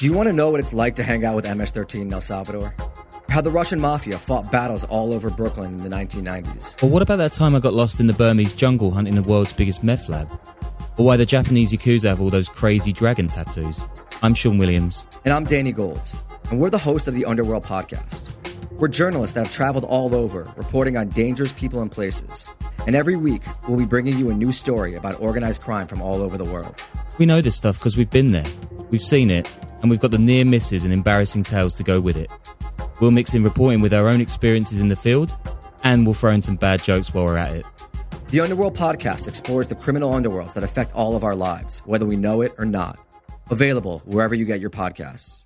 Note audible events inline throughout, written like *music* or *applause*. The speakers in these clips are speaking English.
Do you want to know what it's like to hang out with MS-13 in El Salvador? How the Russian mafia fought battles all over Brooklyn in the 1990s? Or what about that time I got lost in the Burmese jungle hunting the world's biggest meth lab? Or why the Japanese Yakuza have all those crazy dragon tattoos? I'm Sean Williams. And I'm Danny Gold, and we're the hosts of the Underworld podcast. We're journalists that have traveled all over, reporting on dangerous people and places. And every week, we'll be bringing you a new story about organized crime from all over the world. We know this stuff because we've been there, we've seen it, and we've got the near misses and embarrassing tales to go with it. We'll mix in reporting with our own experiences in the field, and we'll throw in some bad jokes while we're at it. The Underworld podcast explores the criminal underworlds that affect all of our lives, whether we know it or not. Available wherever you get your podcasts.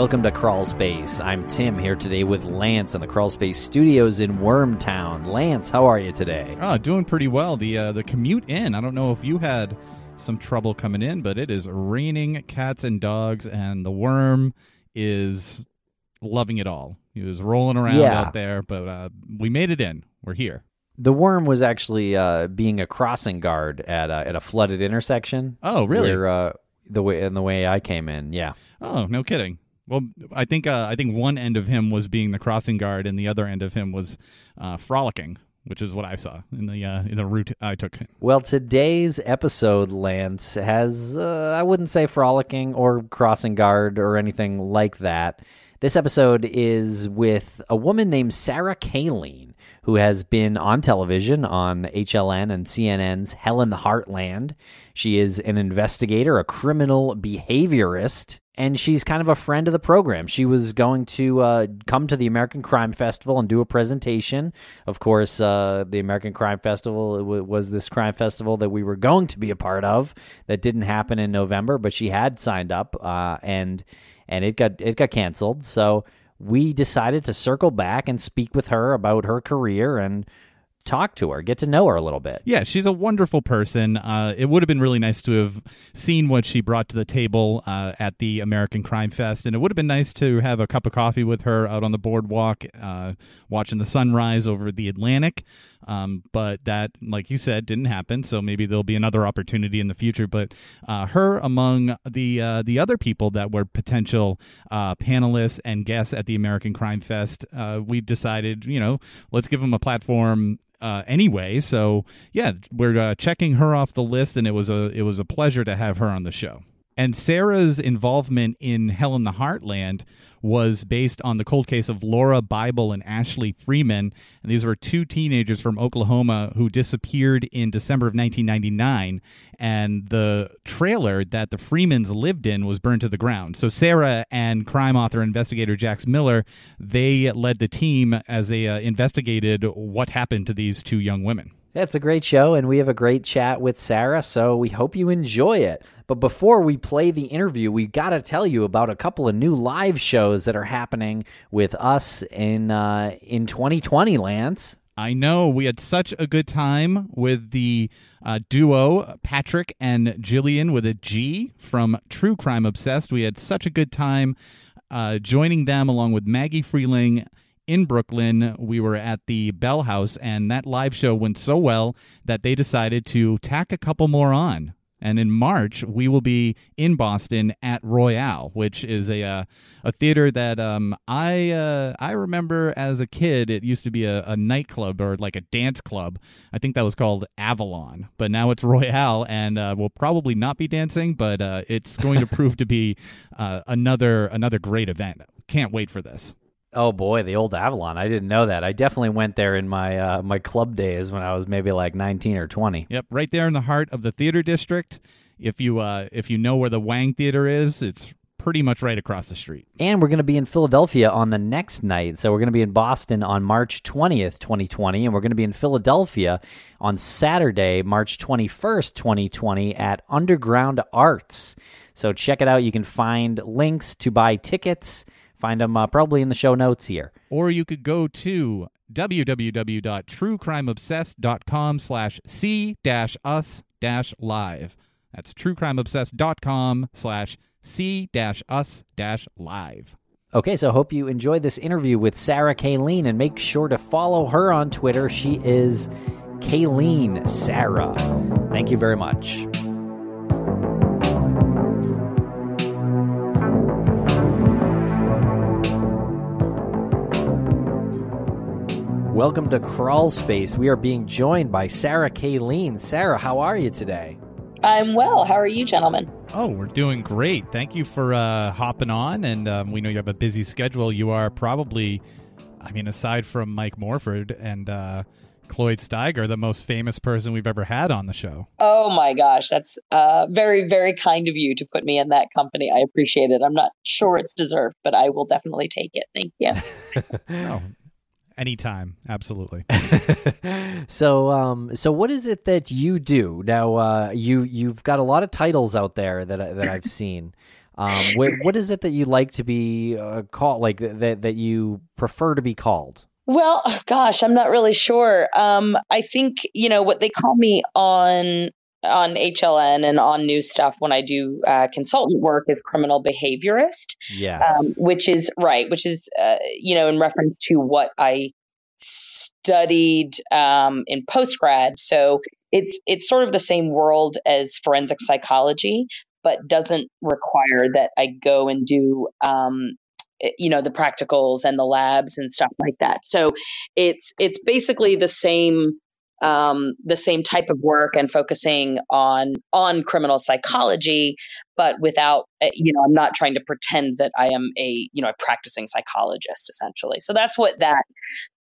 Welcome to Crawl Space. I'm Tim here today with Lance in the Crawl Space Studios in Wormtown. Lance, how are you today? Oh, doing pretty well. The uh, the commute in. I don't know if you had some trouble coming in, but it is raining cats and dogs, and the worm is loving it all. He was rolling around Yeah. out there, but uh, we made it in. We're here. The worm was actually uh, being a crossing guard at a, at a flooded intersection. Oh, really? Where, uh, the way and the way I came in, yeah. Oh, no kidding. Well, I think uh, I think one end of him was being the crossing guard, and the other end of him was uh, frolicking, which is what I saw in the uh, in the route I took. Well, today's episode, Lance, has, uh, I wouldn't say frolicking or crossing guard or anything like that. This episode is with a woman named Sarah Cailean, who has been on television on HLN and CNN's Hell in the Heartland. She is an investigator, a criminal behaviorist, and she's kind of a friend of the program. She was going to uh, come to the American Crime Festival and do a presentation. Of course, uh, the American Crime Festival was this crime festival that we were going to be a part of that didn't happen in November, but she had signed up uh, and and it got it got canceled. So we decided to circle back and speak with her about her career and talk to her, get to know her a little bit. Yeah, she's a wonderful person. Uh, it would have been really nice to have seen what she brought to the table uh, at the American Crime Fest, and it would have been nice to have a cup of coffee with her out on the boardwalk, uh, watching the sunrise over the Atlantic. Um, but that, like you said, didn't happen. So maybe there'll be another opportunity in the future. But uh, her among the uh, the other people that were potential uh, panelists and guests at the American Crime Fest, uh, we decided, you know, let's give them a platform uh, anyway. So yeah, we're uh, checking her off the list, and it was a it was a pleasure to have her on the show. And Sarah's involvement in Hell in the Heartland was based on the cold case of Lauria Bible and Ashley Freeman. And these were two teenagers from Oklahoma who disappeared in December of 1999. And the trailer that the Freemans lived in was burned to the ground. So Sarah and crime author investigator Jax Miller, they led the team as they uh, investigated what happened to these two young women. It's a great show, and we have a great chat with Sarah, so we hope you enjoy it. But before we play the interview, we got to tell you about a couple of new live shows that are happening with us in uh, in 2020, Lance. I know we had such a good time with the uh, duo Patrick and Jillian with a G from True Crime Obsessed. We had such a good time uh, joining them along with Maggie Freleng in Brooklyn. We were at the Bell House, and that live show went so well that they decided to tack a couple more on. And in March, we will be in Boston at Royale, which is a uh, a theater that um, I uh, I remember as a kid. It used to be a, a nightclub or like a dance club. I think that was called Avalon, but now it's *laughs* Royale, and uh, we'll probably not be dancing, but uh, it's going to *laughs* prove to be uh, another another great event. Can't wait for this. Oh boy, the old Avalon! I didn't know that. I definitely went there in my uh, my club days when I was maybe like 19 or 20. Yep, right there in the heart of the theater district. If you uh, if you know where the Wang Theater is, it's pretty much right across the street. And we're going to be in Philadelphia on the next night. So we're going to be in Boston on March 20th, 2020. And we're going to be in Philadelphia on Saturday, March 21st, 2020 at Underground Arts. So check it out. You can find links to buy tickets. Find them uh, probably in the show notes here. Or you could go to www.truecrimeobsessed.com slash c dash us dash live. That's truecrimeobsessed.com slash c dash us dash live. Okay, so hope you enjoyed this interview with Sarah Cailean and make sure to follow her on Twitter. She is Cailean Sarah. Thank you very much. Welcome to Crawl Space. We are being joined by Sarah Cailean. Sarah, how are you today? I'm well. How are you, gentlemen? Oh, we're doing great. Thank you for uh, hopping on. And um, we know you have a busy schedule. You are probably, I mean, aside from Mike Morford and uh, Cloyd Steiger, the most famous person we've ever had on the show. Oh my gosh, that's uh, very, very kind of you to put me in that company. I appreciate it. I'm not sure it's deserved, but I will definitely take it. Thank you. *laughs* oh, anytime. Absolutely. *laughs* So um so what is it that you do? Now uh you you've got a lot of titles out there that I, that I've *coughs* seen. Um what, what is it that you like to be uh, called like that that you prefer to be called? Well gosh i'm not really sure. Um i think you know what they call me on on HLN and on new stuff when I do uh, consultant work is criminal behaviorist. Yes. Um, which is right, which is, uh, you know, in reference to what I studied um, in postgrad. So it's it's sort of the same world as forensic psychology, but doesn't require that I go and do um, eh, you know the practicals and the labs and stuff like that. So it's it's basically the same um, the same type of work and focusing on on criminal psychology, but without eh, you know I'm not trying to pretend that I am a you know a practicing psychologist essentially. So that's what that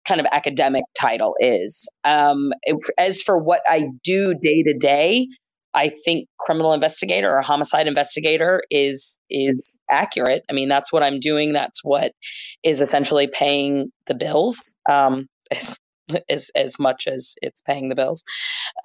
kind of academic title is. Um, if, as for what I do day to day, I think criminal investigator or homicide investigator is is accurate. I mean, that's what I'm doing. That's what is essentially paying the bills. Um, *laughs* as as much as it's paying the bills,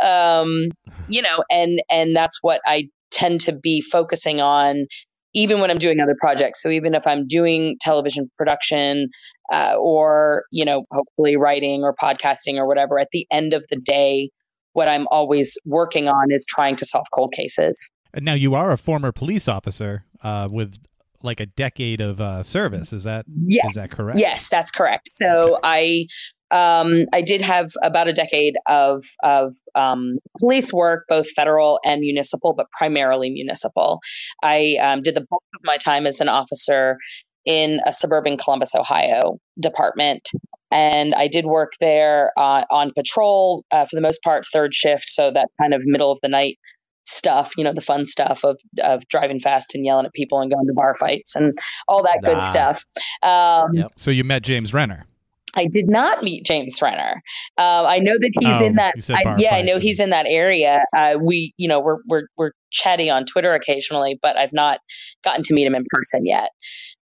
um, you know, and and that's what I tend to be focusing on even when I'm doing other projects. So even if I'm doing television production uh, or, you know, hopefully writing or podcasting or whatever, at the end of the day, what I'm always working on is trying to solve cold cases. And now you are a former police officer uh, with like a decade of uh, service. Is that yes. is that correct? Yes, that's correct. So okay. I um, I did have about a decade of of um, police work, both federal and municipal, but primarily municipal. I um, did the bulk of my time as an officer in a suburban Columbus, Ohio department. And I did work there uh, on patrol uh, for the most part, third shift. So that kind of middle of the night stuff, you know, the fun stuff of of driving fast and yelling at people and going to bar fights and all that good stuff. Um, yep. So you met James Renner. I did not meet James Renner. Uh, I know that he's oh, in that. I, yeah, I know he's in that area. Uh, we, you know, we're we're we're chatty on Twitter occasionally, but I've not gotten to meet him in person yet.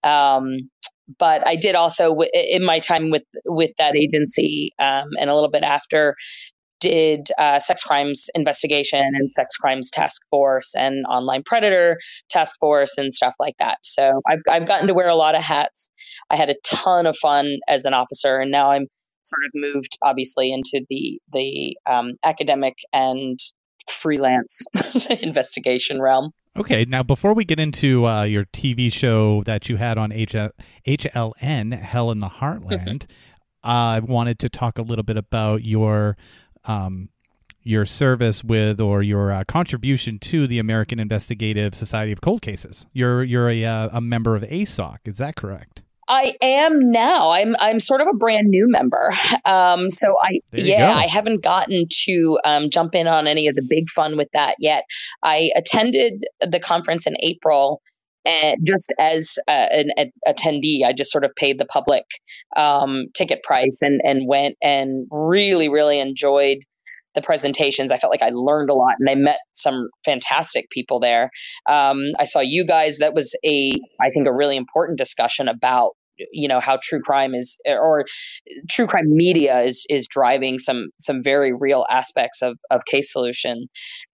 Um, but I did also in my time with with that agency um, and a little bit after did uh, sex crimes investigation and sex crimes task force and online predator task force and stuff like that. So I've I've gotten to wear a lot of hats. I had a ton of fun as an officer, and now I'm sort of moved obviously into the the um, academic and freelance *laughs* investigation realm. Okay, now before we get into uh, your TV show that you had on H- HLN, Hell in the Heartland, I wanted to talk a little bit about your um, your service with or your uh, contribution to the American Investigative Society of Cold Cases. You're you're a, uh, a member of ASOC, is that correct? I am now. I'm I'm sort of a brand new member. Um, so I yeah, go. I haven't gotten to um, jump in on any of the big fun with that yet. I attended the conference in April and just as an attendee, I just sort of paid the public um, ticket price and and went and really really enjoyed the presentations. I felt like I learned a lot, and I met some fantastic people there. Um, I saw you guys. That was a I think a really important discussion about you know how true crime is or true crime media is is driving some some very real aspects of of case solution.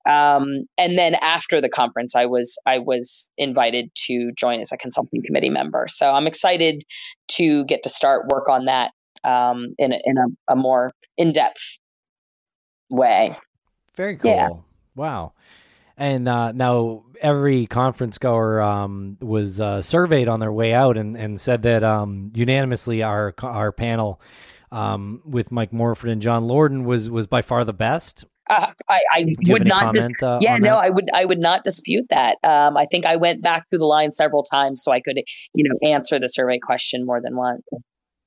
Um, and then after the conference i was i was invited to join as a consulting committee member. So i'm excited to get to start work on that um, in a, in a, a more in-depth way. Very cool. Yeah. wow and uh, now every conference goer um, was uh, surveyed on their way out and, and said that um, unanimously our our panel um, with Mike Morford and John Lorden was was by far the best. Uh, I, I would not. Dis- uh, yeah, no, that? I would. I would not dispute that. Um, I think I went back through the line several times so I could, you know, answer the survey question more than once.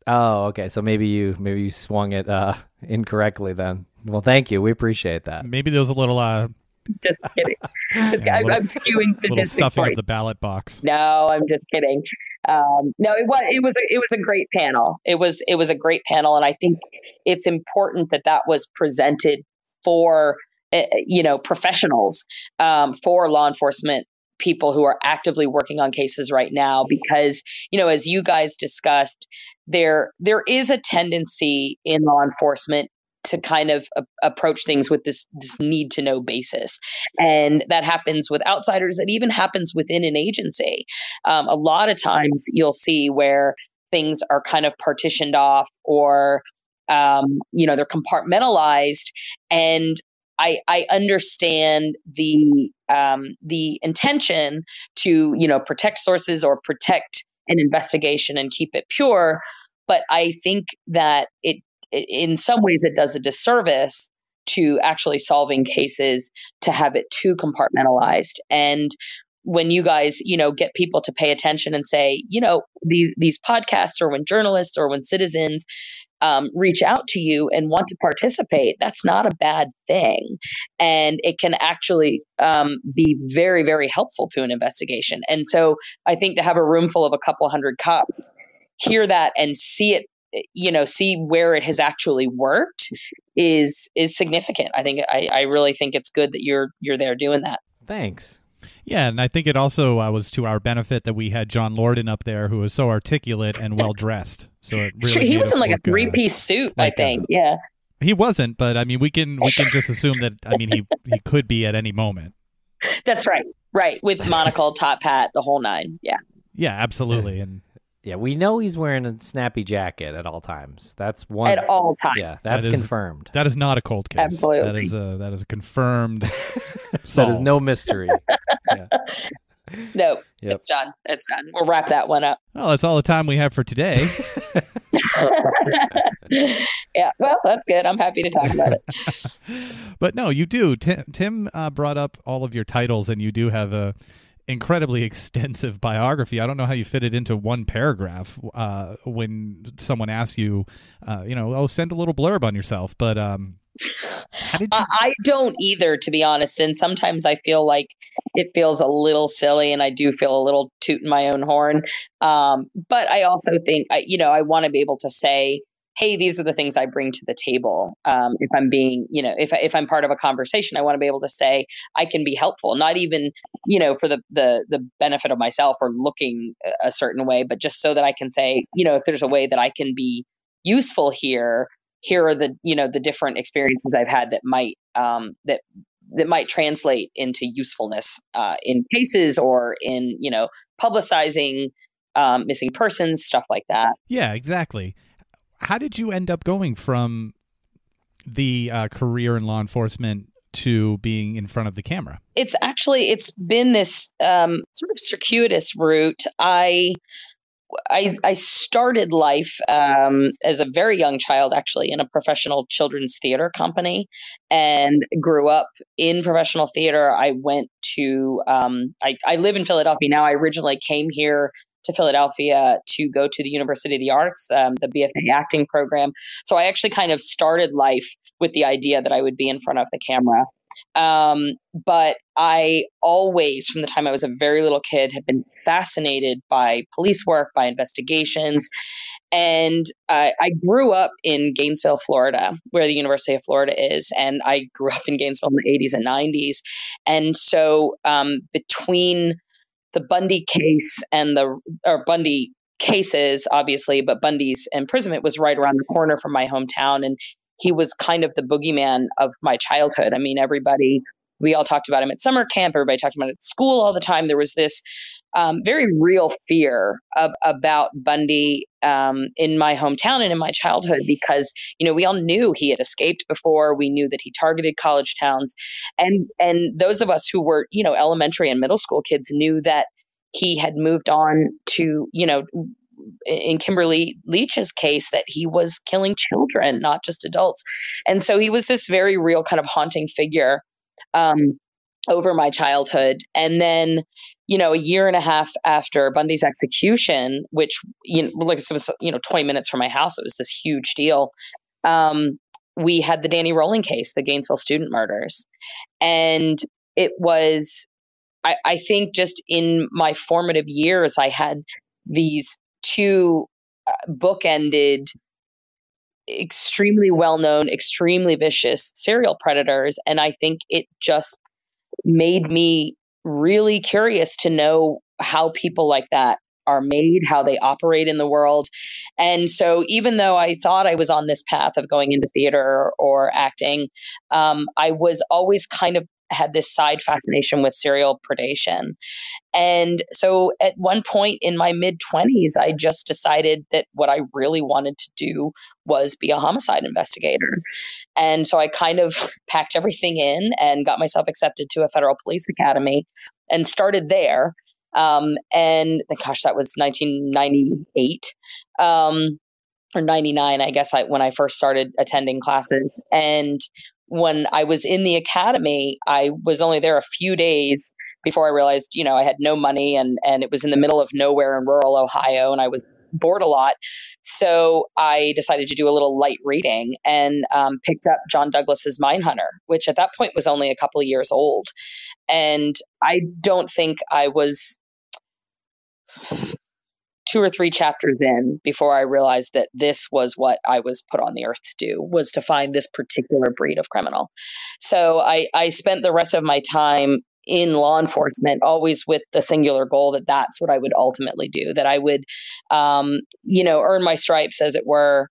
Oh, okay. So maybe you maybe you swung it uh, incorrectly then. Well, thank you. We appreciate that. Maybe there was a little uh, *laughs* just kidding. *laughs* I'm, I'm, skewing statistics for you. the ballot box. No, I'm just kidding. Um, no, it was it was a, it was a great panel. It was it was a great panel, and I think it's important that that was presented for uh, you know professionals um, for law enforcement people who are actively working on cases right now because you know as you guys discussed there there is a tendency in law enforcement to kind of a- approach things with this this need to know basis. And that happens with outsiders. It even happens within an agency. Um, a lot of times you'll see where things are kind of partitioned off or um, you know they're compartmentalized. And I, I understand the um, the intention to you know protect sources or protect an investigation and keep it pure. But I think that it in some ways it does a disservice to actually solving cases to have it too compartmentalized. And when you guys you know get people to pay attention and say you know these these podcasts or when journalists or when citizens um, reach out to you and want to participate that's not a bad thing. And it can actually um, be very very helpful to an investigation. And so i think to have a room full of a couple hundred cops hear that and see it you know see where it has actually worked is is significant i think i, I really think it's good that you're you're there doing that thanks yeah, and I think it also uh, was to our benefit that we had John Lorden up there, who was so articulate and well dressed. So it really he was in like a three piece uh, suit, like I think. yeah, he wasn't, but I mean, we can we can just assume that. I mean, he he could be at any moment. That's right, right, with monocle, top hat, the whole nine. Yeah. Yeah, absolutely, and yeah, we know he's wearing a snappy jacket at all times. That's one at all times. Yeah, that's that is, confirmed. That is not a cold case. Absolutely, that is a that is a confirmed. *laughs* that is no mystery. *laughs* yeah. No, yep. it's done. It's done. We'll wrap that one up. Well, that's all the time we have for today. *laughs* yeah, well, that's good. I'm happy to talk about it. but no, you do. Tim, Tim uh, brought up all of your titles, and you do have a incredibly *laughs* extensive biography. I don't know how you fit it into one paragraph uh, when someone asks you, uh, you know, oh, send a little blurb on yourself. But um, how did you- I don't either, to be honest. And sometimes I feel like it feels a little silly, and I do feel a little tooting my own horn. Um, but I also think, I, you know, I want to be able to say hey, these are the things I bring to the table. Um, if I'm being, you know, if if I'm part of a conversation, I want to be able to say I can be helpful, not even, you know, for the the the benefit of myself or looking a certain way, but just so that I can say, you know, if there's a way that I can be useful here, here are the you know the different experiences I've had that might um, that that might translate into usefulness uh, in cases or in you know publicizing um, missing persons, stuff like that. Yeah, exactly how did you end up going from the uh, career in law enforcement to being in front of the camera? It's actually it's been this um, sort of circuitous route. I I, I started life um, as a very young child, actually, in a professional children's theater company, and grew up in professional theater. I went to um, I, I live in Philadelphia now. I originally came here to Philadelphia to go to the University of the Arts, um, the BFA acting program. So I actually kind of started life with the idea that I would be in front of the camera. Um, but I always, from the time I was a very little kid, have been fascinated by police work, by investigations. And uh, I grew up in Gainesville, Florida, where the University of Florida is. And I grew up in Gainesville in the 80s and 90s. And so um, between the Bundy case and the or Bundy cases, obviously, but Bundy's imprisonment was right around the corner from my hometown. And he was kind of the boogeyman of my childhood. I mean, everybody, we all talked about him at summer camp, everybody talked about it at school all the time. There was this um, very real fear of, about Bundy um, in my hometown and in my childhood because you know we all knew he had escaped before. We knew that he targeted college towns, and and those of us who were you know elementary and middle school kids knew that he had moved on to you know in Kimberly Leach's case that he was killing children, not just adults. And so he was this very real kind of haunting figure um, over my childhood. And then, you know, a year and a half after Bundy's execution, which, you know, like it was, you know, 20 minutes from my house, it was this huge deal. Um, we had the Danny Rolling case, the Gainesville student murders. And it was I, I, think just in my formative years, I had these two uh, bookended extremely well known, extremely vicious serial predators. And I think it just made me really curious to know how people like that are made, how they operate in the world. And so, even though I thought I was on this path of going into theater or acting, um, I was always kind of had this side fascination with serial predation. And so at one point in my mid 20s, I just decided that what I really wanted to do was be a homicide investigator. And so I kind of *laughs* packed everything in and got myself accepted to a federal police academy and started there. Um, and gosh, that was 1998. Um, or 99 i guess I, when i first started attending classes and when I was in the academy, I was only there a few days before I realized, you know, I had no money and and it was in the middle of nowhere in rural Ohio and I was bored a lot. So I decided to do a little light reading and um, picked up John Douglas's Mindhunter, which at that point was only a couple of years old. And I don't think I was two or three chapters in before I realized that this was what I was put on the earth to do was to find this particular breed of criminal. So I, I spent the rest of my time in law enforcement always with the singular goal that that's what I would ultimately do that I would um, you know earn my stripes as it were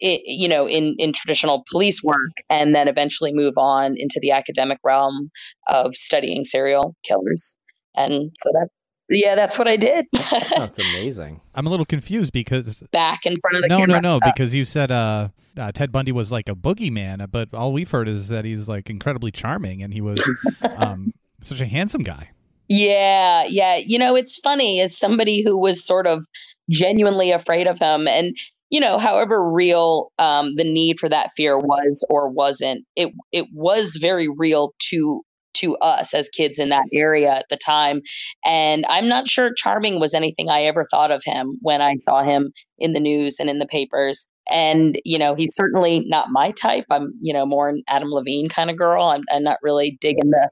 it, you know in in traditional police work and then eventually move on into the academic realm of studying serial killers and so that yeah, that's what I did. that's *laughs* amazing. I'm a little confused because back in front of the no, camera. no, no, because you said uh, uh, Ted Bundy was like a boogeyman, but all we've heard is that he's like incredibly charming and he was *laughs* um, such a handsome guy. Yeah, yeah. You know, it's funny as somebody who was sort of genuinely afraid of him, and you know, however real um, the need for that fear was or wasn't, it it was very real to to us as kids in that area at the time. And I'm not sure charming was anything I ever thought of him when I saw him in the news and in the papers. And, you know, he's certainly not my type. I'm, you know, more an Adam Levine kind of girl. I'm, I'm not really digging the,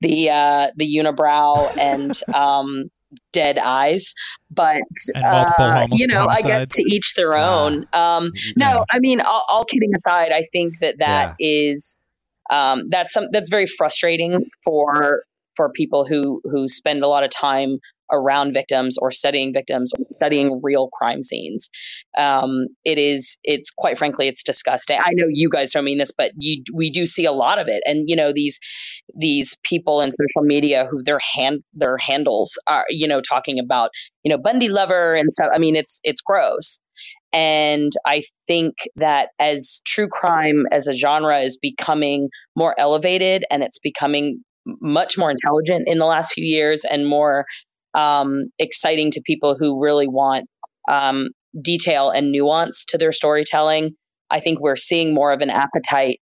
the, uh, the unibrow and, *laughs* um, dead eyes but uh, you know homicides. i guess to each their own um no yeah. i mean all, all, kidding aside i think that that yeah. is um, that's some that's very frustrating for for people who who spend a lot of time around victims or studying victims or studying real crime scenes. Um, it is it's quite frankly it's disgusting. I know you guys don't mean this, but you we do see a lot of it, and you know these these people in social media who their hand their handles are you know talking about you know Bundy lover and stuff. I mean it's it's gross. And I think that as true crime as a genre is becoming more elevated and it's becoming much more intelligent in the last few years and more um, exciting to people who really want um, detail and nuance to their storytelling. I think we're seeing more of an appetite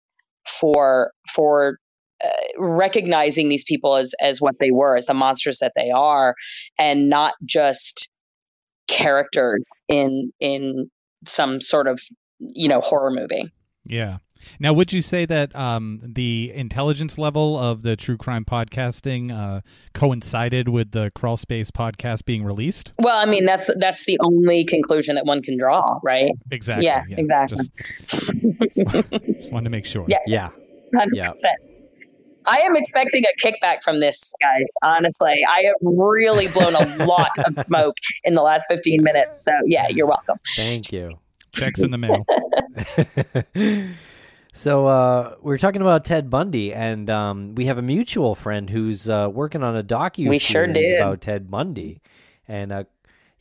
for for uh, recognizing these people as as what they were, as the monsters that they are, and not just characters in in some sort of you know horror movie. Yeah. Now, would you say that um, the intelligence level of the true crime podcasting uh, coincided with the Crawl Space podcast being released? Well, I mean that's that's the only conclusion that one can draw, right? Exactly. Yeah, yeah. exactly. Just, *laughs* just wanted to make sure. Yeah, yeah, hundred percent. I am expecting a kickback from this, guys. Honestly, I have really blown a *laughs* lot of smoke in the last 15 minutes. So, yeah, you're welcome. Thank you. Checks in the mail. *laughs* so uh, we are talking about Ted Bundy, and um, we have a mutual friend who's uh, working on a docu we sure did. about Ted Bundy, and uh,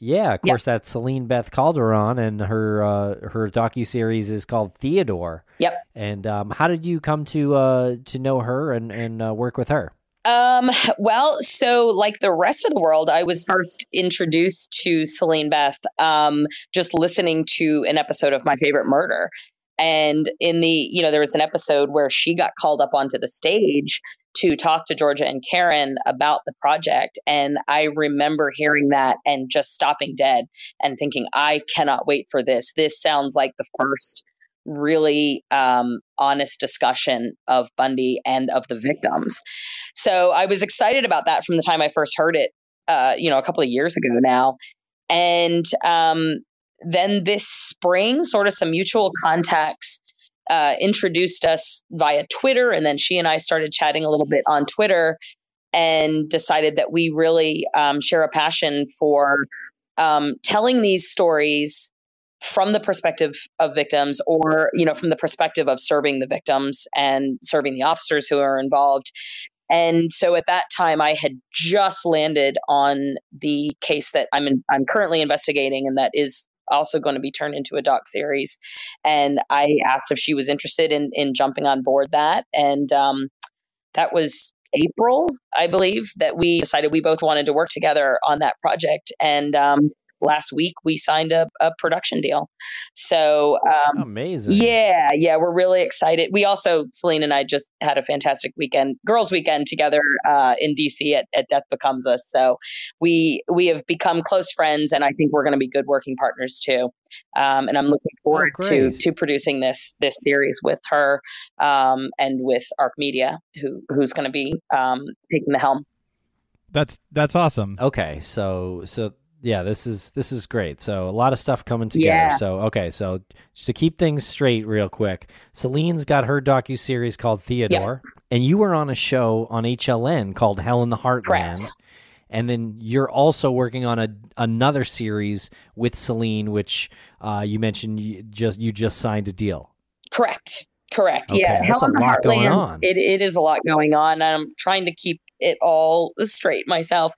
yeah, of course, yep. that's Celine Beth Calderon, and her uh, her docu series is called Theodore. Yep. And um, how did you come to uh, to know her and and uh, work with her? Um, well, so like the rest of the world, I was first introduced to Celine Beth um, just listening to an episode of My Favorite Murder. And in the, you know, there was an episode where she got called up onto the stage to talk to Georgia and Karen about the project. And I remember hearing that and just stopping dead and thinking, I cannot wait for this. This sounds like the first really um, honest discussion of Bundy and of the victims. So I was excited about that from the time I first heard it, uh, you know, a couple of years ago now. And um, then this spring, sort of some mutual contacts uh, introduced us via Twitter. And then she and I started chatting a little bit on Twitter and decided that we really um, share a passion for um, telling these stories from the perspective of victims or you know from the perspective of serving the victims and serving the officers who are involved and so at that time i had just landed on the case that i'm in, i'm currently investigating and that is also going to be turned into a doc series. And i asked if she was interested in in jumping on board that. And um, that was april i believe that we decided we both wanted to work together on that project. And um, last week we signed a, a production deal. So um, amazing. Yeah, yeah, we're really excited. We also, Celine and I just had a fantastic weekend, girls' weekend together uh, in DC at, at Death Becomes Us. So we we have become close friends, and I think we're going to be good working partners too. Um, and I'm looking oh, forward oh, to to producing this this series with her um, and with Arc Media, who who's going to be um, taking the helm. That's that's awesome. Okay, so so yeah, this is this is great. So a lot of stuff coming together. Yeah. So okay, so just to keep things straight, real quick, Celine's got her docu series called Theodore, yep. and you were on a show on HLN called Hell in the Heartland. Correct. And then you're also working on a another series with Celine, which uh, you mentioned you just you just signed a deal. Correct. Correct. Okay, yeah. Hell in the Heartland. It, it is a lot going on. I'm trying to keep it all straight myself.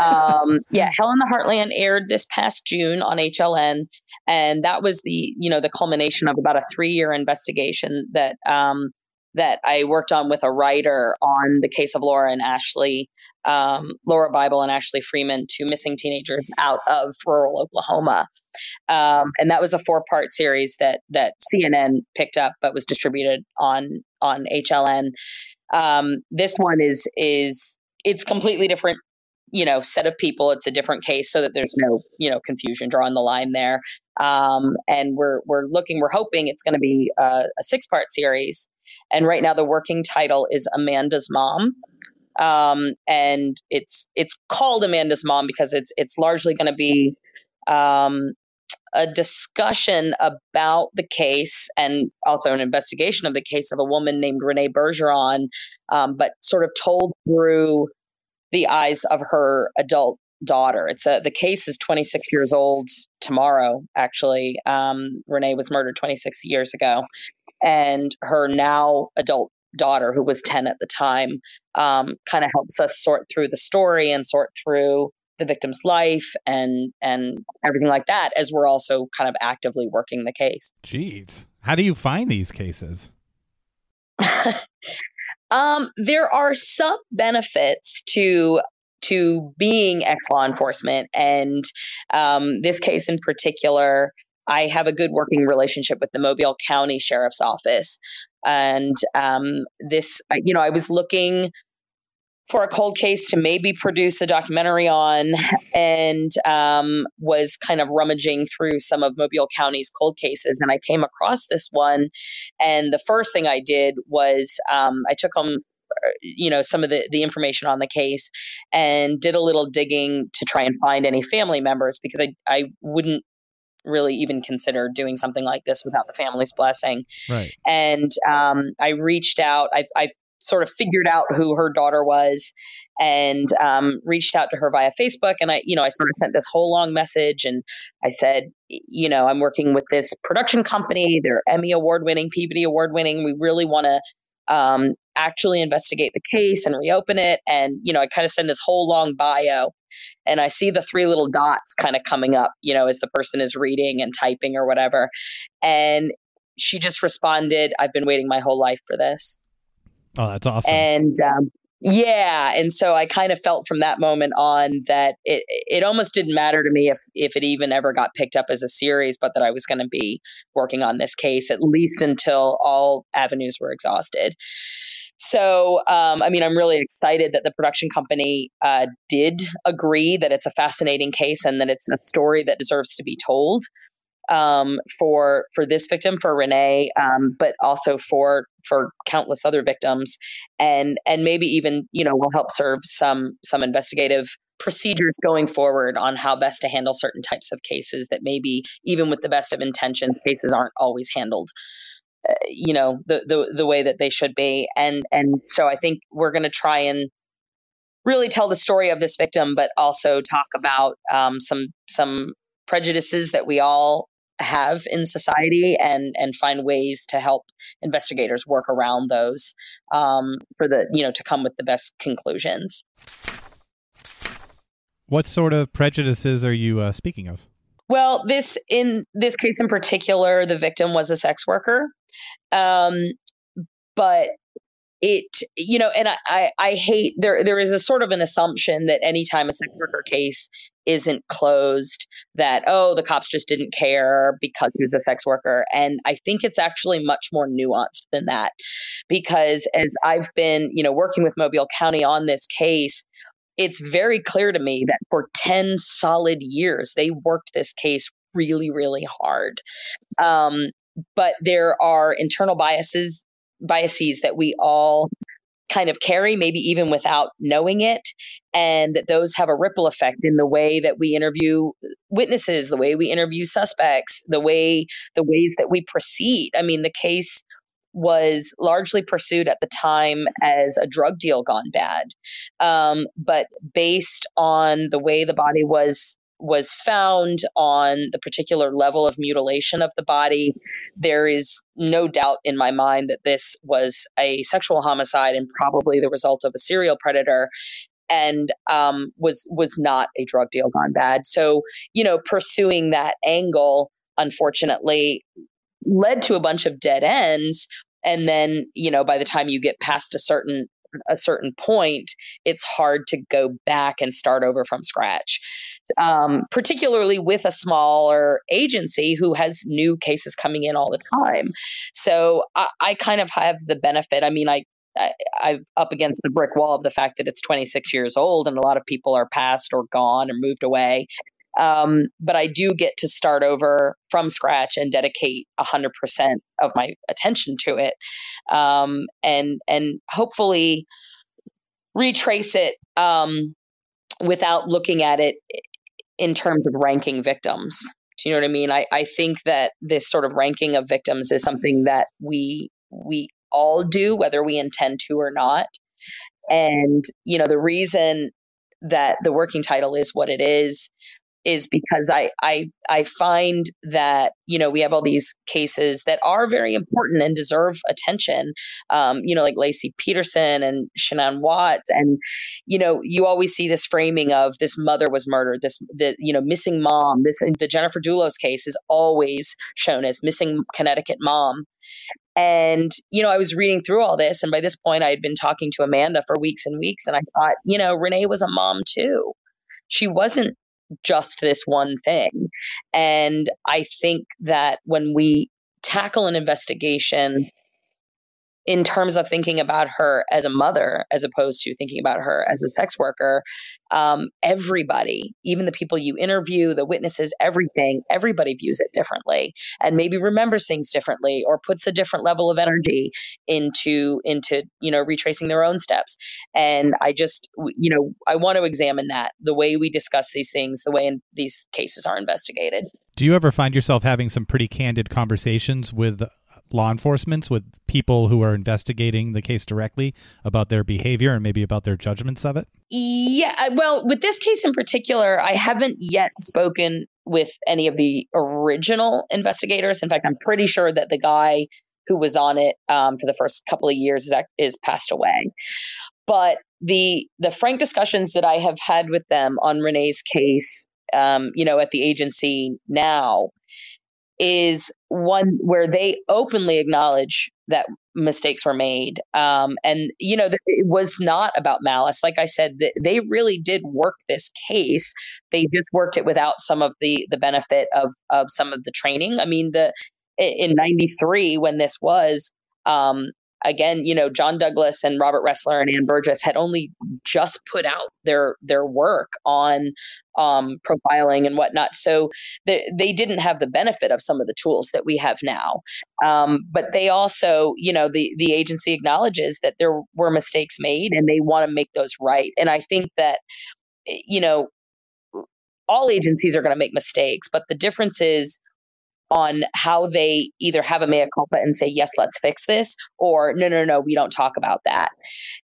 Um, *laughs* yeah, Hell in the Heartland aired this past June on HLN, and that was the you know the culmination of about a three year investigation that um, that I worked on with a writer on the case of Lauria and Ashley. Um, Lauria Bible and Ashley Freeman, two missing teenagers out of rural Oklahoma. Um, and that was a four part series that that CNN picked up but was distributed on on HLN. Um, this one is is it's completely different, you know, set of people. It's a different case, so that there's no you know confusion drawing the line there. Um, and we're we're looking, we're hoping it's going to be a, a six part series. And right now, the working title is Amanda's Mom. Um, and it's it's called Amanda's Mom because it's it's largely going to be um, a discussion about the case and also an investigation of the case of a woman named Renee Bergeron, um, but sort of told through the eyes of her adult daughter. It's a the case is 26 years old tomorrow. Actually, um, Renee was murdered 26 years ago, and her now adult daughter, who was 10 at the time, um, kind of helps us sort through the story and sort through the victim's life and and everything like that as we're also kind of actively working the case. Jeez. How do you find these cases? *laughs* um, there are some benefits to to being ex law enforcement, and um, this case in particular, I have a good working relationship with the Mobile County Sheriff's Office, and um, this, you know, I was looking for a cold case to maybe produce a documentary on and um, was kind of rummaging through some of Mobile County's cold cases. And I came across this one. And the first thing I did was um, I took them uh, you know some of the, the information on the case and did a little digging to try and find any family members because I, I wouldn't really even consider doing something like this without the family's blessing right and um, i reached out I've, I've sort of figured out who her daughter was and um, reached out to her via Facebook. And I, you know, I sort of sent this whole long message and I said, you know, I'm working with this production company. They're Emmy award winning, Peabody award winning. We really want to um, actually investigate the case and reopen it. And, you know, I kind of send this whole long bio and I see the three little dots kind of coming up, you know, as the person is reading and typing or whatever. And she just responded, I've been waiting my whole life for this. Oh, that's awesome. And um, yeah, and so I kind of felt from that moment on that it it almost didn't matter to me if if it even ever got picked up as a series, but that I was going to be working on this case at least until all avenues were exhausted. So, um, I mean, I'm really excited that the production company uh, did agree that it's a fascinating case and that it's a story that deserves to be told um, for for this victim, for Renee, um, but also for for countless other victims, and and maybe even you know will help serve some some investigative procedures going forward on how best to handle certain types of cases that maybe even with the best of intentions cases aren't always handled uh, you know the, the the way that they should be. And and so i think we're going to try and really tell the story of this victim but also talk about um, some some prejudices that we all have in society and and find ways to help investigators work around those um, for the you know to come with the best conclusions. What sort of prejudices are you uh, speaking of? Well, this in this case in particular, the victim was a sex worker, um, but it you know and I, I, I hate there there is a sort of an assumption that anytime a sex worker case isn't closed that oh the cops just didn't care because he was a sex worker. And i think it's actually much more nuanced than that because as i've been you know working with mobile county on this case it's very clear to me that for 10 solid years they worked this case really really hard. Um, but there are internal biases biases that we all kind of carry, maybe even without knowing it, and that those have a ripple effect in the way that we interview witnesses, the way we interview suspects, the way the ways that we proceed. I mean, the case was largely pursued at the time as a drug deal gone bad, um, but based on the way the body was was found on the particular level of mutilation of the body, there is no doubt in my mind that this was a sexual homicide and probably the result of a serial predator and um, was was not a drug deal gone bad. So you know, pursuing that angle, unfortunately, led to a bunch of dead ends. And then you know, by the time you get past a certain a certain point, it's hard to go back and start over from scratch. Um, particularly with a smaller agency who has new cases coming in all the time. So I, I kind of have the benefit. I mean, I I, am up against the brick wall of the fact that it's 26 years old and a lot of people are passed or gone or moved away. Um, but I do get to start over from scratch and dedicate 100% of my attention to it. Um, and, and hopefully retrace it um, without looking at it in terms of ranking victims. Do you know what I mean? I, I think that this sort of ranking of victims is something that we we all do, whether we intend to or not. And, you know, the reason that the working title is what it is is because I, I I find that you know we have all these cases that are very important and deserve attention. Um, you know, like Laci Peterson and Shanann Watts, and you know you always see this framing of this mother was murdered, this the you know missing mom. This the Jennifer Dulos case is always shown as missing Connecticut mom. And, you know, I was reading through all this. And by this point, I had been talking to Amanda for weeks and weeks. And I thought, you know, Renee was a mom too. She wasn't just this one thing. And I think that when we tackle an investigation in terms of thinking about her as a mother as opposed to thinking about her as a sex worker um, everybody even the people you interview the witnesses everything everybody views it differently and maybe remembers things differently or puts a different level of energy into into you know retracing their own steps. And i just you know i want to examine that the way we discuss these things the way in these cases are investigated. Do you ever find yourself having some pretty candid conversations with law enforcement, with people who are investigating the case directly about their behavior and maybe about their judgments of it? Yeah, well, with this case in particular, I haven't yet spoken with any of the original investigators. In fact, I'm pretty sure that the guy who was on it um, for the first couple of years is, is passed away. But the the frank discussions that I have had with them on Renee's case, um, you know, at the agency now, is one where they openly acknowledge that mistakes were made um, and you know it was not about malice. Like i said they really did work this case. They just worked it without some of the the benefit of of some of the training. I mean the in 93 when this was um, again, you know, John Douglas and Robert Ressler and Ann Burgess had only just put out their their work on um, profiling and whatnot, so they they didn't have the benefit of some of the tools that we have now. Um, but they also, you know, the the agency acknowledges that there were mistakes made and they want to make those right. And I think that, you know, all agencies are going to make mistakes, but the difference is on how they either have a mea culpa and say, yes, let's fix this, or no, no, no, we don't talk about that.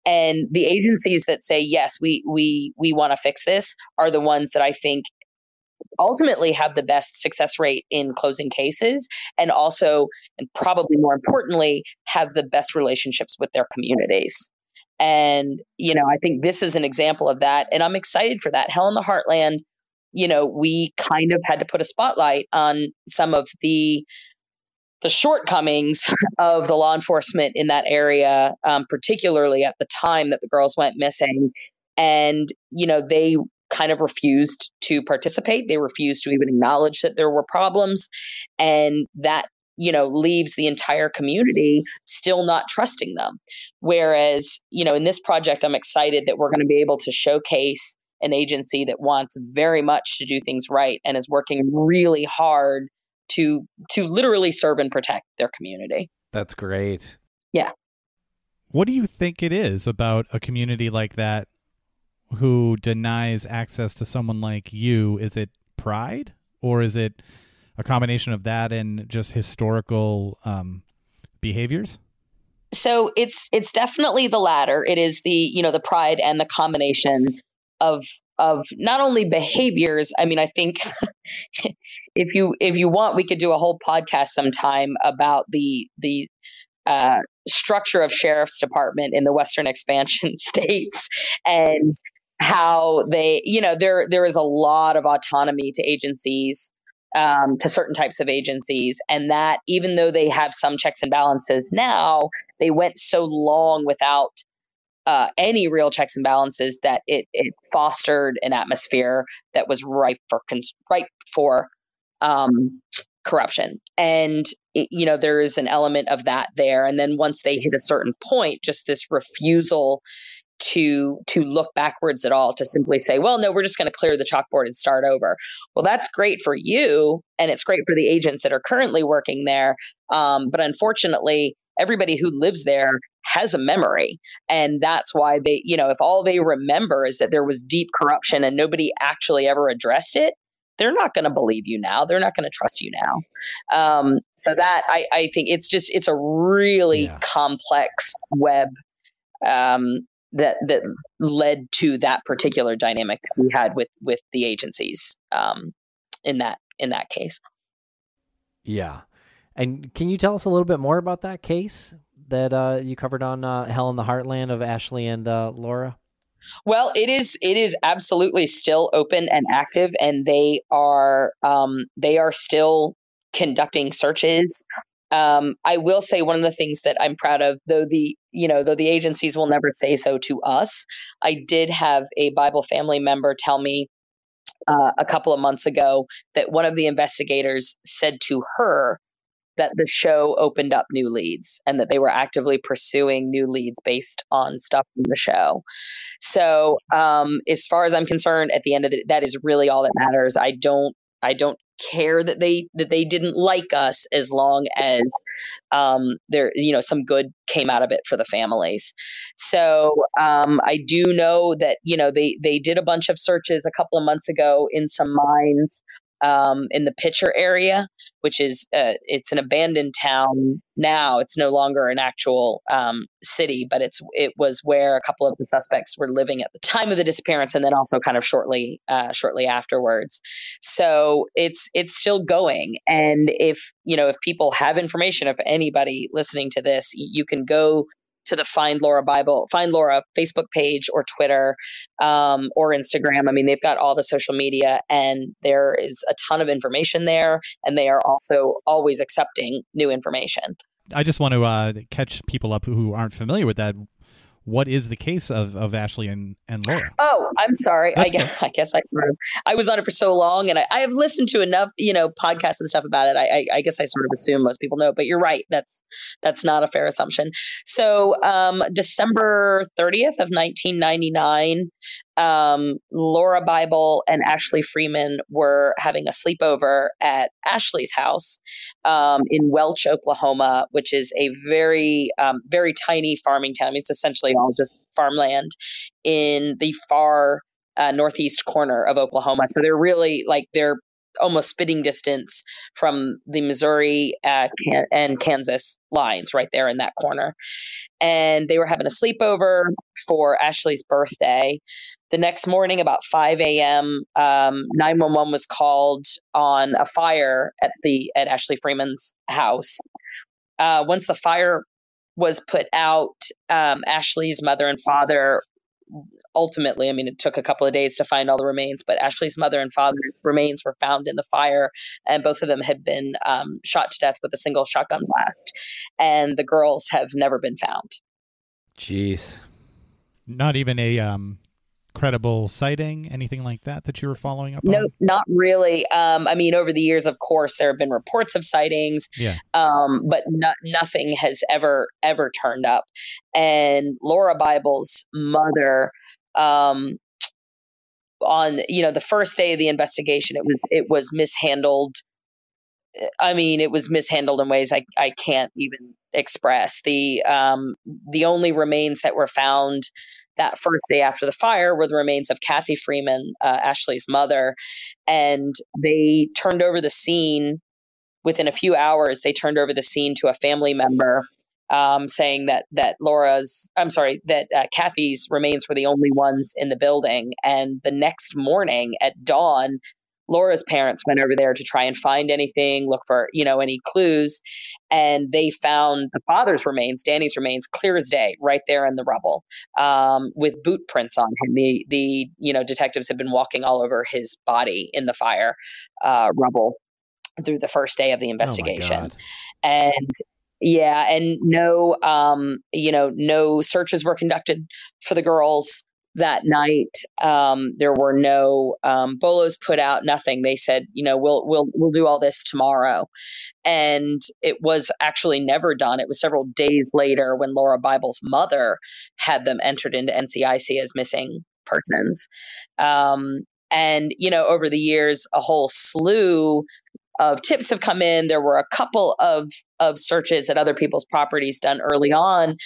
And the agencies that say, yes, we we we want to fix this are the ones that I think ultimately have the best success rate in closing cases and also and probably more importantly have the best relationships with their communities and you know i think this is an example of that and i'm excited for that hell in the heartland you know, we kind of had to put a spotlight on some of the the shortcomings *laughs* of the law enforcement in that area, um, particularly at the time that the girls went missing. And, you know, they kind of refused to participate. They refused to even acknowledge that there were problems. And that, you know, leaves the entire community still not trusting them. Whereas, you know, in this project, I'm excited that we're going to be able to showcase an agency that wants very much to do things right and is working really hard to to literally serve and protect their community. That's great. Yeah. What do you think it is about a community like that who denies access to someone like you? Is it pride or is it a combination of that and just historical um, behaviors? So it's it's definitely the latter. It is the you know the pride and the combination of of not only behaviors i mean i think *laughs* if you if you want we could do a whole podcast sometime about the the uh, structure of sheriff's department in the western expansion *laughs* states and how they you know there there is a lot of autonomy to agencies um, to certain types of agencies. And that even though they have some checks and balances now they went so long without uh, any real checks and balances that it, it fostered an atmosphere that was ripe for ripe for um, corruption. And it, you know there is an element of that there. And then once they hit a certain point just this refusal to to look backwards at all to simply say well no we're just going to clear the chalkboard and start over. Well that's great for you and it's great for the agents that are currently working there um, but unfortunately everybody who lives there has a memory. And that's why they, you know, if all they remember is that there was deep corruption and nobody actually ever addressed it, they're not going to believe you now. They're not going to trust you now. Um, so that I, I think it's just it's a really yeah. complex web um, that that led to that particular dynamic we had with with the agencies um, in that in that case. Yeah, and can you tell us a little bit more about that case that uh, you covered on uh, Hell in the Heartland of Ashley and uh, Lauria? Well, it is it is absolutely still open and active, and they are um, they are still conducting searches. Um, I will say one of the things that I'm proud of, though the you know though the agencies will never say so to us, I did have a Bible family member tell me uh, a couple of months ago that one of the investigators said to her that the show opened up new leads and that they were actively pursuing new leads based on stuff from the show. So, um, as far as I'm concerned, at the end of it, that is really all that matters. I don't, I don't care that they that they didn't like us as long as um, there you know some good came out of it for the families so um, i do know that you know they they did a bunch of searches a couple of months ago in some mines um, in the Picher area which is uh, it's an abandoned town now. It's no longer an actual um, city, but it's it was where a couple of the suspects were living at the time of the disappearance, and then also kind of shortly uh, shortly afterwards. So it's it's still going, and if you know if people have information, if anybody listening to this, you can go to the Find Lauria Bible, Find Lauria Facebook page or Twitter um, or Instagram. I mean, they've got all the social media and there is a ton of information there. And they are also always accepting new information. I just want to uh, catch people up who aren't familiar with that what is the case of, of Ashley and, and Lauria? Oh, I'm sorry. I guess, *laughs* I guess I sort of I was on it for so long, and I, I have listened to enough, you know, podcasts and stuff about it. I, I, I, guess I sort of assume most people know, but you're right. That's that's not a fair assumption. So, um, December 30th of 1999, um, Lauria Bible and Ashley Freeman were having a sleepover at Ashley's house um, in Welch, Oklahoma, which is a very, um, very tiny farming town. It's essentially all just farmland in the far uh, northeast corner of Oklahoma. So they're really like they're almost spitting distance from the Missouri uh, and Kansas lines right there in that corner. And they were having a sleepover for Ashley's birthday. The next morning, about 5 a.m., um, 911 was called on a fire at the at Ashley Freeman's house. Uh, once the fire was put out, um, Ashley's mother and father ultimately, I mean, it took a couple of days to find all the remains, but Ashley's mother and father's remains were found in the fire, and both of them had been um, shot to death with a single shotgun blast. And the girls have never been found. Jeez. Not even a um, credible sighting, anything like that that you were following up on? no, on? not really. Um, I mean, over the years, of course, there have been reports of sightings, yeah. um, but no, nothing has ever, ever turned up. And Lauria Bible's mother, um, on you know the first day of the investigation, it was it was mishandled. I mean, it was mishandled in ways I, I can't even express. The um, the only remains that were found that first day after the fire were the remains of Kathy Freeman, uh, Ashley's mother, and they turned over the scene within a few hours. They turned over the scene to a family member, um, saying that that Lauria's, I'm sorry, that uh, Kathy's remains were the only ones in the building. And the next morning at dawn, Lauria's parents went over there to try and find anything, look for, you know, any clues. And they found the father's remains, Danny's remains, clear as day, right there in the rubble, um, with boot prints on him. The the you know detectives had been walking all over his body in the fire uh, rubble through the first day of the oh investigation. Oh and yeah, and no, um, you know, no searches were conducted for the girls that night. Um, there were no um, bolos put out, nothing. They said, you know, we'll we'll we'll do all this tomorrow, and it was actually never done. It was several days later when Lauria Bible's mother had them entered into NCIC as missing persons. Um, and you know, over the years, a whole slew of tips have come in. There were a couple of of searches at other people's properties done early on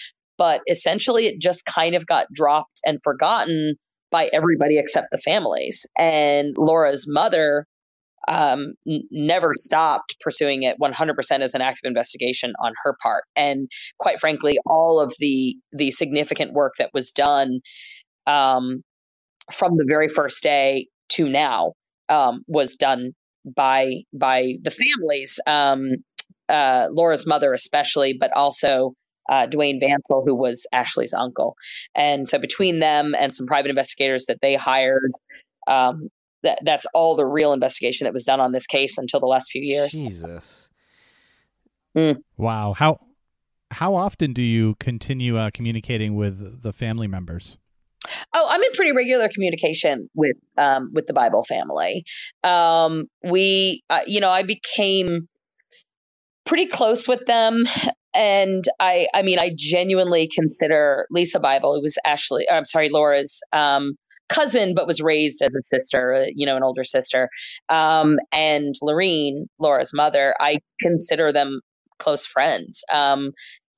but essentially it just kind of got dropped and forgotten by everybody except the families. And Lauria's mother um, n- never stopped pursuing it 100% as an active investigation on her part. And quite frankly, all of the the significant work that was done um, from the very first day to now um, was done by by the families. Um, uh, Lauria's mother, especially, but also uh, Dwayne Vansel, who was Ashley's uncle. And so between them and some private investigators that they hired, um, that that's all the real investigation that was done on this case until the last few years. Jesus. Mm. Wow. How how often do you continue uh, communicating with the family members? Oh, I'm in pretty regular communication with um, with the Bible family. Um, we, uh, you know, I became pretty close with them and I, I mean, I genuinely consider Lisa Bible, who was Ashley, I'm sorry, Lauria's um, cousin, but was raised as a sister, uh, you know, an older sister, um, and Lorene, Lauria's mother. I consider them close friends. Um,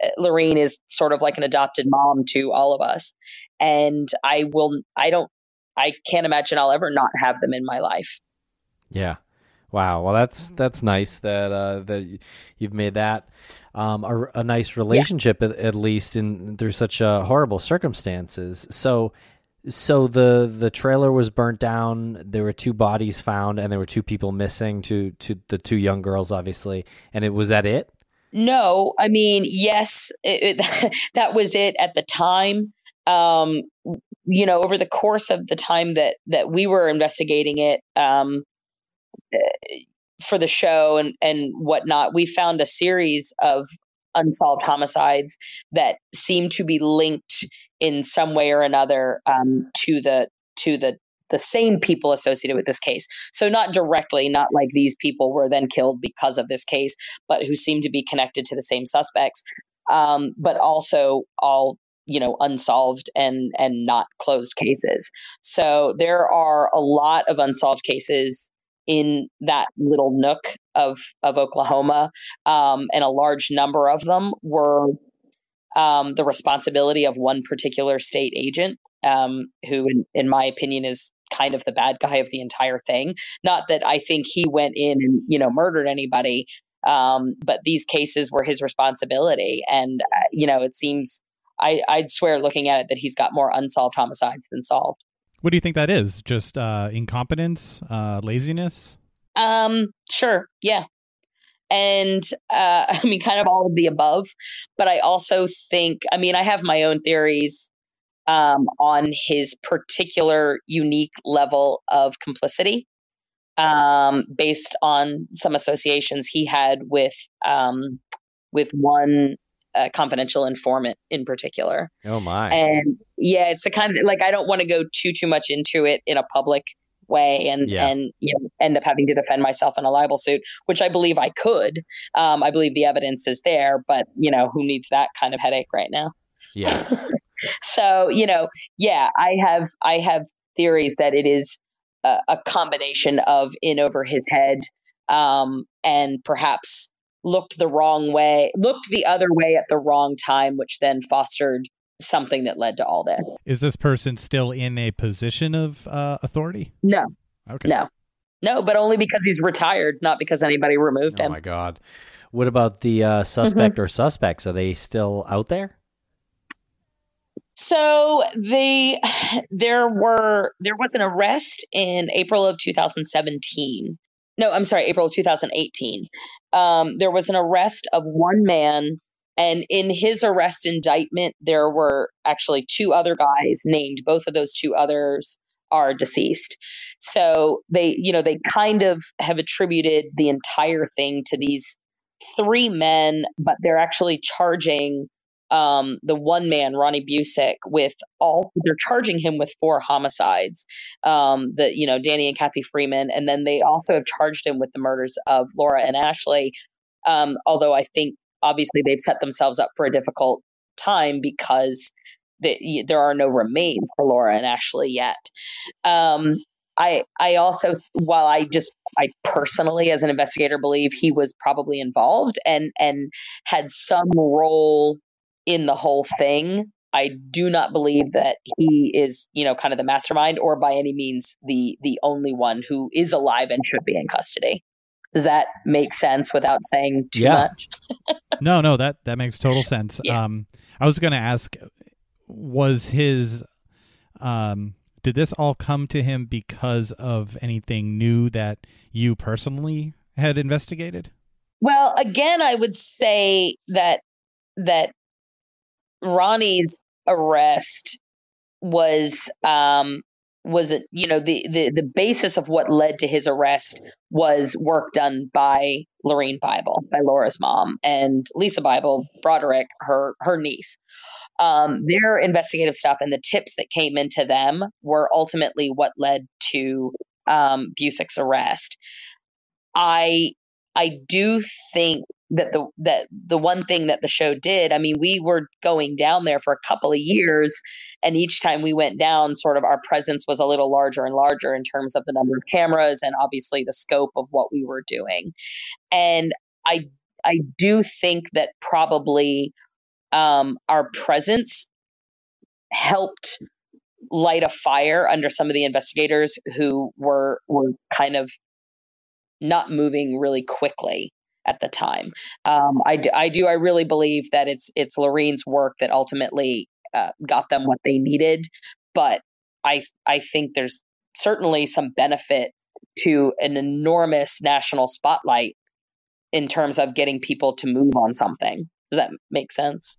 uh, Lorene is sort of like an adopted mom to all of us, and I will, I don't, I can't imagine I'll ever not have them in my life. Yeah. Wow. Well, that's that's nice that uh, that you've made that um, a, a, nice relationship yeah. at, at, least in through such uh, horrible circumstances. So, so the the trailer was burnt down. There were two bodies found, and there were two people missing. To to the two young girls, obviously. And it was that it. No, I mean yes, it, it, *laughs* that was it at the time. Um, you know, over the course of the time that that we were investigating it, um, for the show and and whatnot, we found a series of unsolved homicides that seem to be linked in some way or another um, to the to the the same people associated with this case. So not directly, not like these people were then killed because of this case, but who seem to be connected to the same suspects. Um, but also all you know unsolved and and not closed cases. So there are a lot of unsolved cases in that little nook of of Oklahoma, um, and a large number of them were um, the responsibility of one particular state agent, um, who, in, in my opinion, is kind of the bad guy of the entire thing. Not that I think he went in and you know murdered anybody, um, but these cases were his responsibility, and uh, you know it seems I, I'd swear looking at it that he's got more unsolved homicides than solved. What do you think that is? Just uh, incompetence, uh, laziness? Um, sure, yeah, and uh, *laughs* I mean, kind of all of the above. But I also think, I mean, I have my own theories um, on his particular unique level of complicity, um, based on some associations he had with um, with one a confidential informant in particular. Oh my! And yeah, it's a kind of like I don't want to go too too much into it in a public way and yeah. and you know end up having to defend myself in a libel suit, which I believe I could. Um, I believe the evidence is there, but you know who needs that kind of headache right now? Yeah. *laughs* so you know, yeah, I have I have theories that it is a, a combination of in over his head um, and perhaps looked the wrong way, looked the other way at the wrong time, which then fostered something that led to all this. Is this person still in a position of uh, authority? No. Okay. No. No, but only because he's retired, not because anybody removed oh him. Oh my god. What about the uh, suspect mm-hmm. or suspects? Are they still out there? So they *sighs* there were there was an arrest in April of 2017 no, I'm sorry, April 2018. Um, there was an arrest of one man, and in his arrest indictment, there were actually two other guys named. Both of those two others are deceased. So they, you know, they kind of have attributed the entire thing to these three men, but they're actually charging um, the one man, Ronnie Busick, with all they're charging him with four homicides. Um, that you know, Danny and Kathy Freeman, and then they also have charged him with the murders of Lauria and Ashley. Um, although I think obviously they've set themselves up for a difficult time because the, there are no remains for Lauria and Ashley yet. Um, I I also while I just I personally as an investigator believe he was probably involved and and had some role in the whole thing. I do not believe that he is, you know, kind of the mastermind or by any means the the only one who is alive and should be in custody. Does that make sense without saying too yeah. much? *laughs* no, no, that that makes total sense. Yeah. Um I was going to ask was his um did this all come to him because of anything new that you personally had investigated? Well, again, I would say that that Ronnie's arrest was um was it you know the, the the basis of what led to his arrest was work done by Lorene Bible by Lauria's mom and Lisa Bible Broderick her her niece. Um, their investigative stuff and the tips that came into them were ultimately what led to um, Busick's arrest. I I do think that the that the one thing that the show did i mean we were going down there for a couple of years and each time we went down sort of our presence was a little larger and larger in terms of the number of cameras and obviously the scope of what we were doing. And i i do think that probably um, our presence helped light a fire under some of the investigators who were were kind of not moving really quickly at the time. Um, I, do, I do. I really believe that it's it's Lorene's work that ultimately uh, got them what they needed. But I I think there's certainly some benefit to an enormous national spotlight in terms of getting people to move on something. Does that make sense?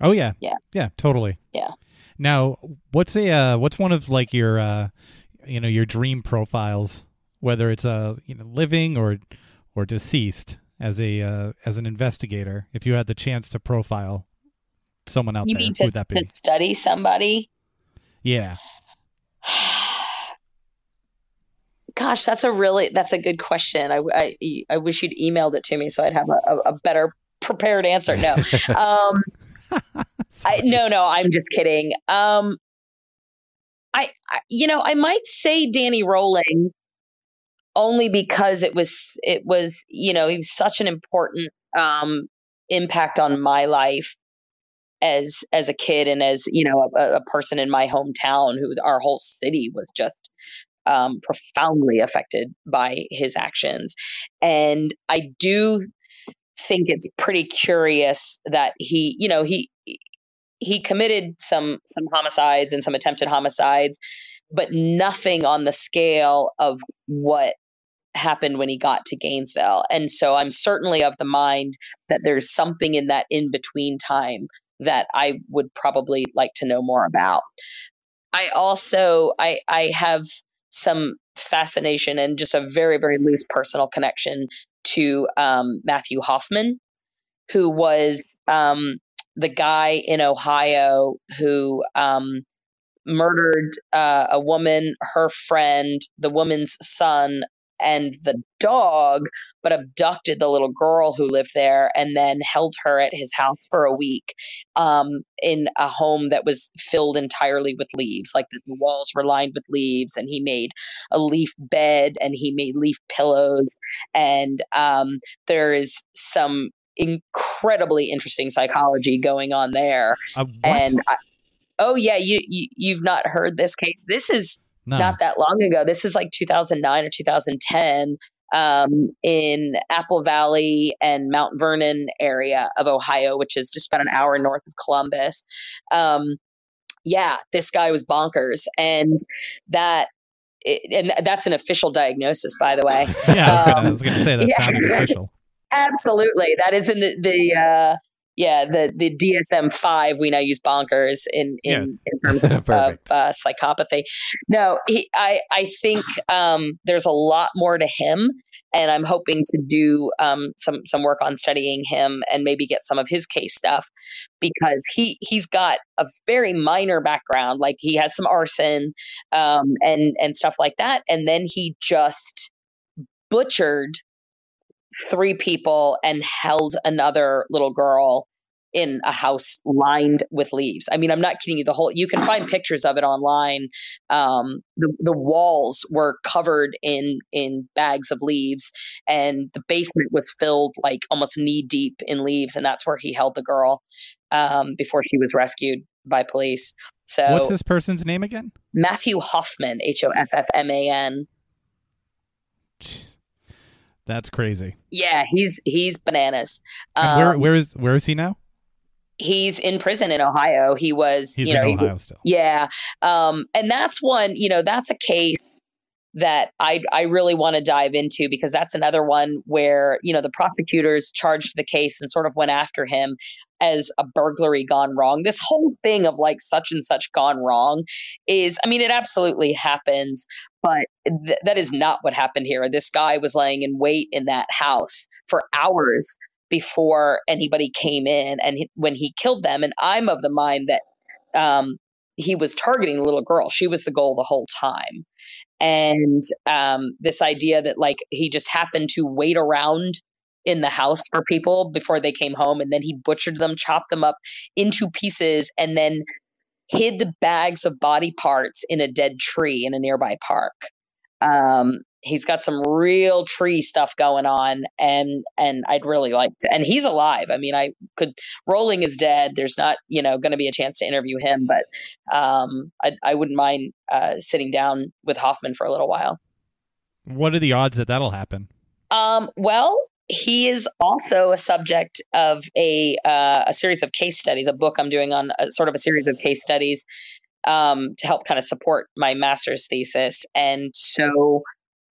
Oh yeah, yeah, yeah, totally. Yeah. Now, what's a uh, what's one of like your uh, you know your dream profiles, whether it's a uh, you know living or or deceased as a uh, as an investigator? If you had the chance to profile someone out you there, mean to, would that be? to study somebody? Yeah. *sighs* Gosh, that's a really that's a good question. I, I, I wish you'd emailed it to me so I'd have a, a better prepared answer. No, *laughs* um, *laughs* I, no, no. I'm just kidding. Um, I, I, you know, I might say Danny Rolling only because it was it was you know he was such an important um, impact on my life as as a kid and as you know a, a person in my hometown who our whole city was just um, profoundly affected by his actions. And I do think it's pretty curious that he, you know, he he committed some some homicides and some attempted homicides, but nothing on the scale of what happened when he got to Gainesville. And so I'm certainly of the mind that there's something in that in between time that I would probably like to know more about. I also I I have some fascination and just a very, very loose personal connection to um, Matthew Hoffman, who was um, the guy in Ohio who um, murdered uh, a woman, her friend, the woman's son, and the dog, but abducted the little girl who lived there and then held her at his house for a week um, in a home that was filled entirely with leaves. Like the walls were lined with leaves, and he made a leaf bed and he made leaf pillows. And um, there is some incredibly interesting psychology going on there. Uh, and I, oh yeah, you, you you've not heard this case. This is no. not that long ago. This is like 2009 or 2010 um, in Apple Valley and Mount Vernon area of Ohio, which is just about an hour north of Columbus. Um, yeah, this guy was bonkers, and that. and that's an official diagnosis, by the way. *laughs* yeah, I was going to say that yeah. sounded official. *laughs* Absolutely, that is in the, the uh, yeah, the the DSM five we now use bonkers in in, yeah. in terms *laughs* of, of uh, psychopathy. No, he, I I think um, there's a lot more to him, and I'm hoping to do um, some some work on studying him and maybe get some of his case stuff because he he's got a very minor background, like he has some arson um, and and stuff like that, and then he just butchered three people and held another little girl in a house lined with leaves. I mean, I'm not kidding you. The whole you can find pictures of it online. Um, the the walls were covered in in bags of leaves, and the basement was filled like almost knee deep in leaves, and that's where he held the girl um, before she was rescued by police. So, what's this person's name again? Matthew Hoffman, H O F F M A N. That's crazy. Yeah, he's he's bananas. Um, where where is where is he now? He's in prison in Ohio. He was, he's you know, in Ohio still. Yeah, um, and that's one. You know, that's a case that I I really want to dive into because that's another one where you know the prosecutors charged the case and sort of went after him as a burglary gone wrong. This whole thing of like such and such gone wrong is, I mean, it absolutely happens, but th- that is not what happened here. This guy was laying in wait in that house for hours before anybody came in, and he, when he killed them, and I'm of the mind that um, he was targeting the little girl. She was the goal the whole time. And um, this idea that like he just happened to wait around in the house for people before they came home and then he butchered them chopped them up into pieces and then hid the bags of body parts in a dead tree in a nearby park. Um, he's got some real tree stuff going on and and i'd really like to and he's alive. I mean i could rolling is dead. There's not you know going to be a chance to interview him but um, I, I wouldn't mind uh, sitting down with hoffman for a little while. What are the odds that that'll happen? Um, well, he is also a subject of a uh, a series of case studies, a book I'm doing on a, sort of a series of case studies um, to help kind of support my master's thesis, and so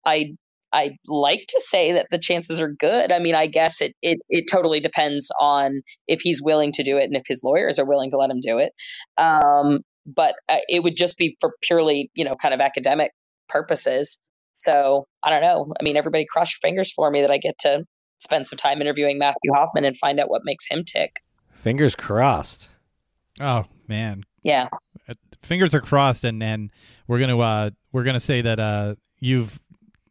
I I like to say that the chances are good. I mean, I guess it it it totally depends on if he's willing to do it and if his lawyers are willing to let him do it. Um, but uh, it would just be for purely, you know, kind of academic purposes. So I don't know. I mean, everybody cross your fingers for me that I get to spend some time interviewing Matthew Hoffman and find out what makes him tick. Fingers crossed. Oh man, Yeah. Uh, fingers are crossed, and and we're gonna uh we're gonna say that uh you've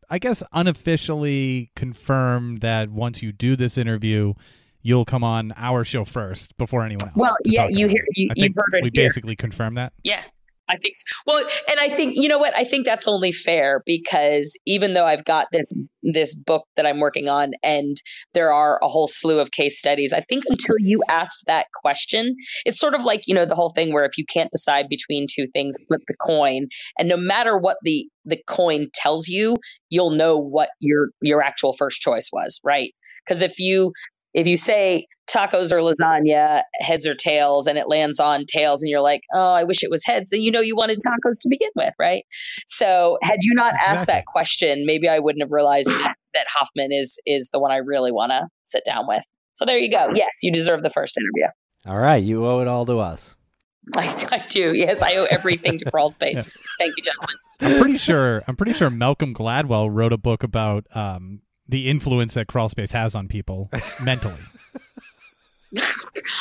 I guess unofficially confirmed that once you do this interview, you'll come on our show first before anyone else. Well, yeah, you hear it. you, I you've think heard it we here. basically confirmed that. Yeah, I think so. Well, and I think you know what? I think that's only fair because even though I've got this this book that I'm working on, and there are a whole slew of case studies, I think until you asked that question, it's sort of like you know the whole thing where if you can't decide between two things, flip the coin, and no matter what the the coin tells you, you'll know what your your actual first choice was, right? Because if you if you say tacos or lasagna, heads or tails, and it lands on tails, and you're like, oh, I wish it was heads, then you know you wanted tacos to begin with, right? So had you not asked that question, maybe I wouldn't have realized that, *clears throat* that Hoffman is is the one I really want to sit down with. So there you go. Yes, you deserve the first interview. All right, you owe it all to us. *laughs* I, I do. Yes, I owe everything to Crawl *laughs* Space. Thank you, gentlemen. I'm pretty sure. I'm pretty sure Malcolm Gladwell wrote a book about um, the influence that crawl space has on people *laughs* mentally.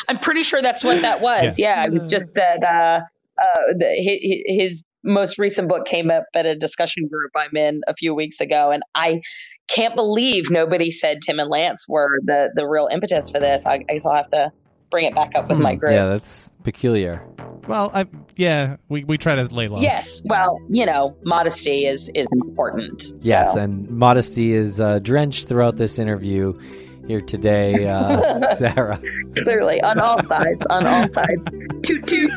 I'm pretty sure that's what that was. Yeah, it was just that uh, uh, the, his, his most recent book came up at a discussion group I'm in a few weeks ago, and I can't believe nobody said Tim and Lance were the the real impetus for this. I, I guess I'll have to bring it back up with my group. Hmm, Yeah, that's peculiar. Well, I, yeah, we, we try to lay low. Yes, well, you know, modesty is is important. Yes, and modesty is uh, drenched throughout this interview here today, uh, *laughs* Sarah. clearly on all sides, on all sides. Toot toot.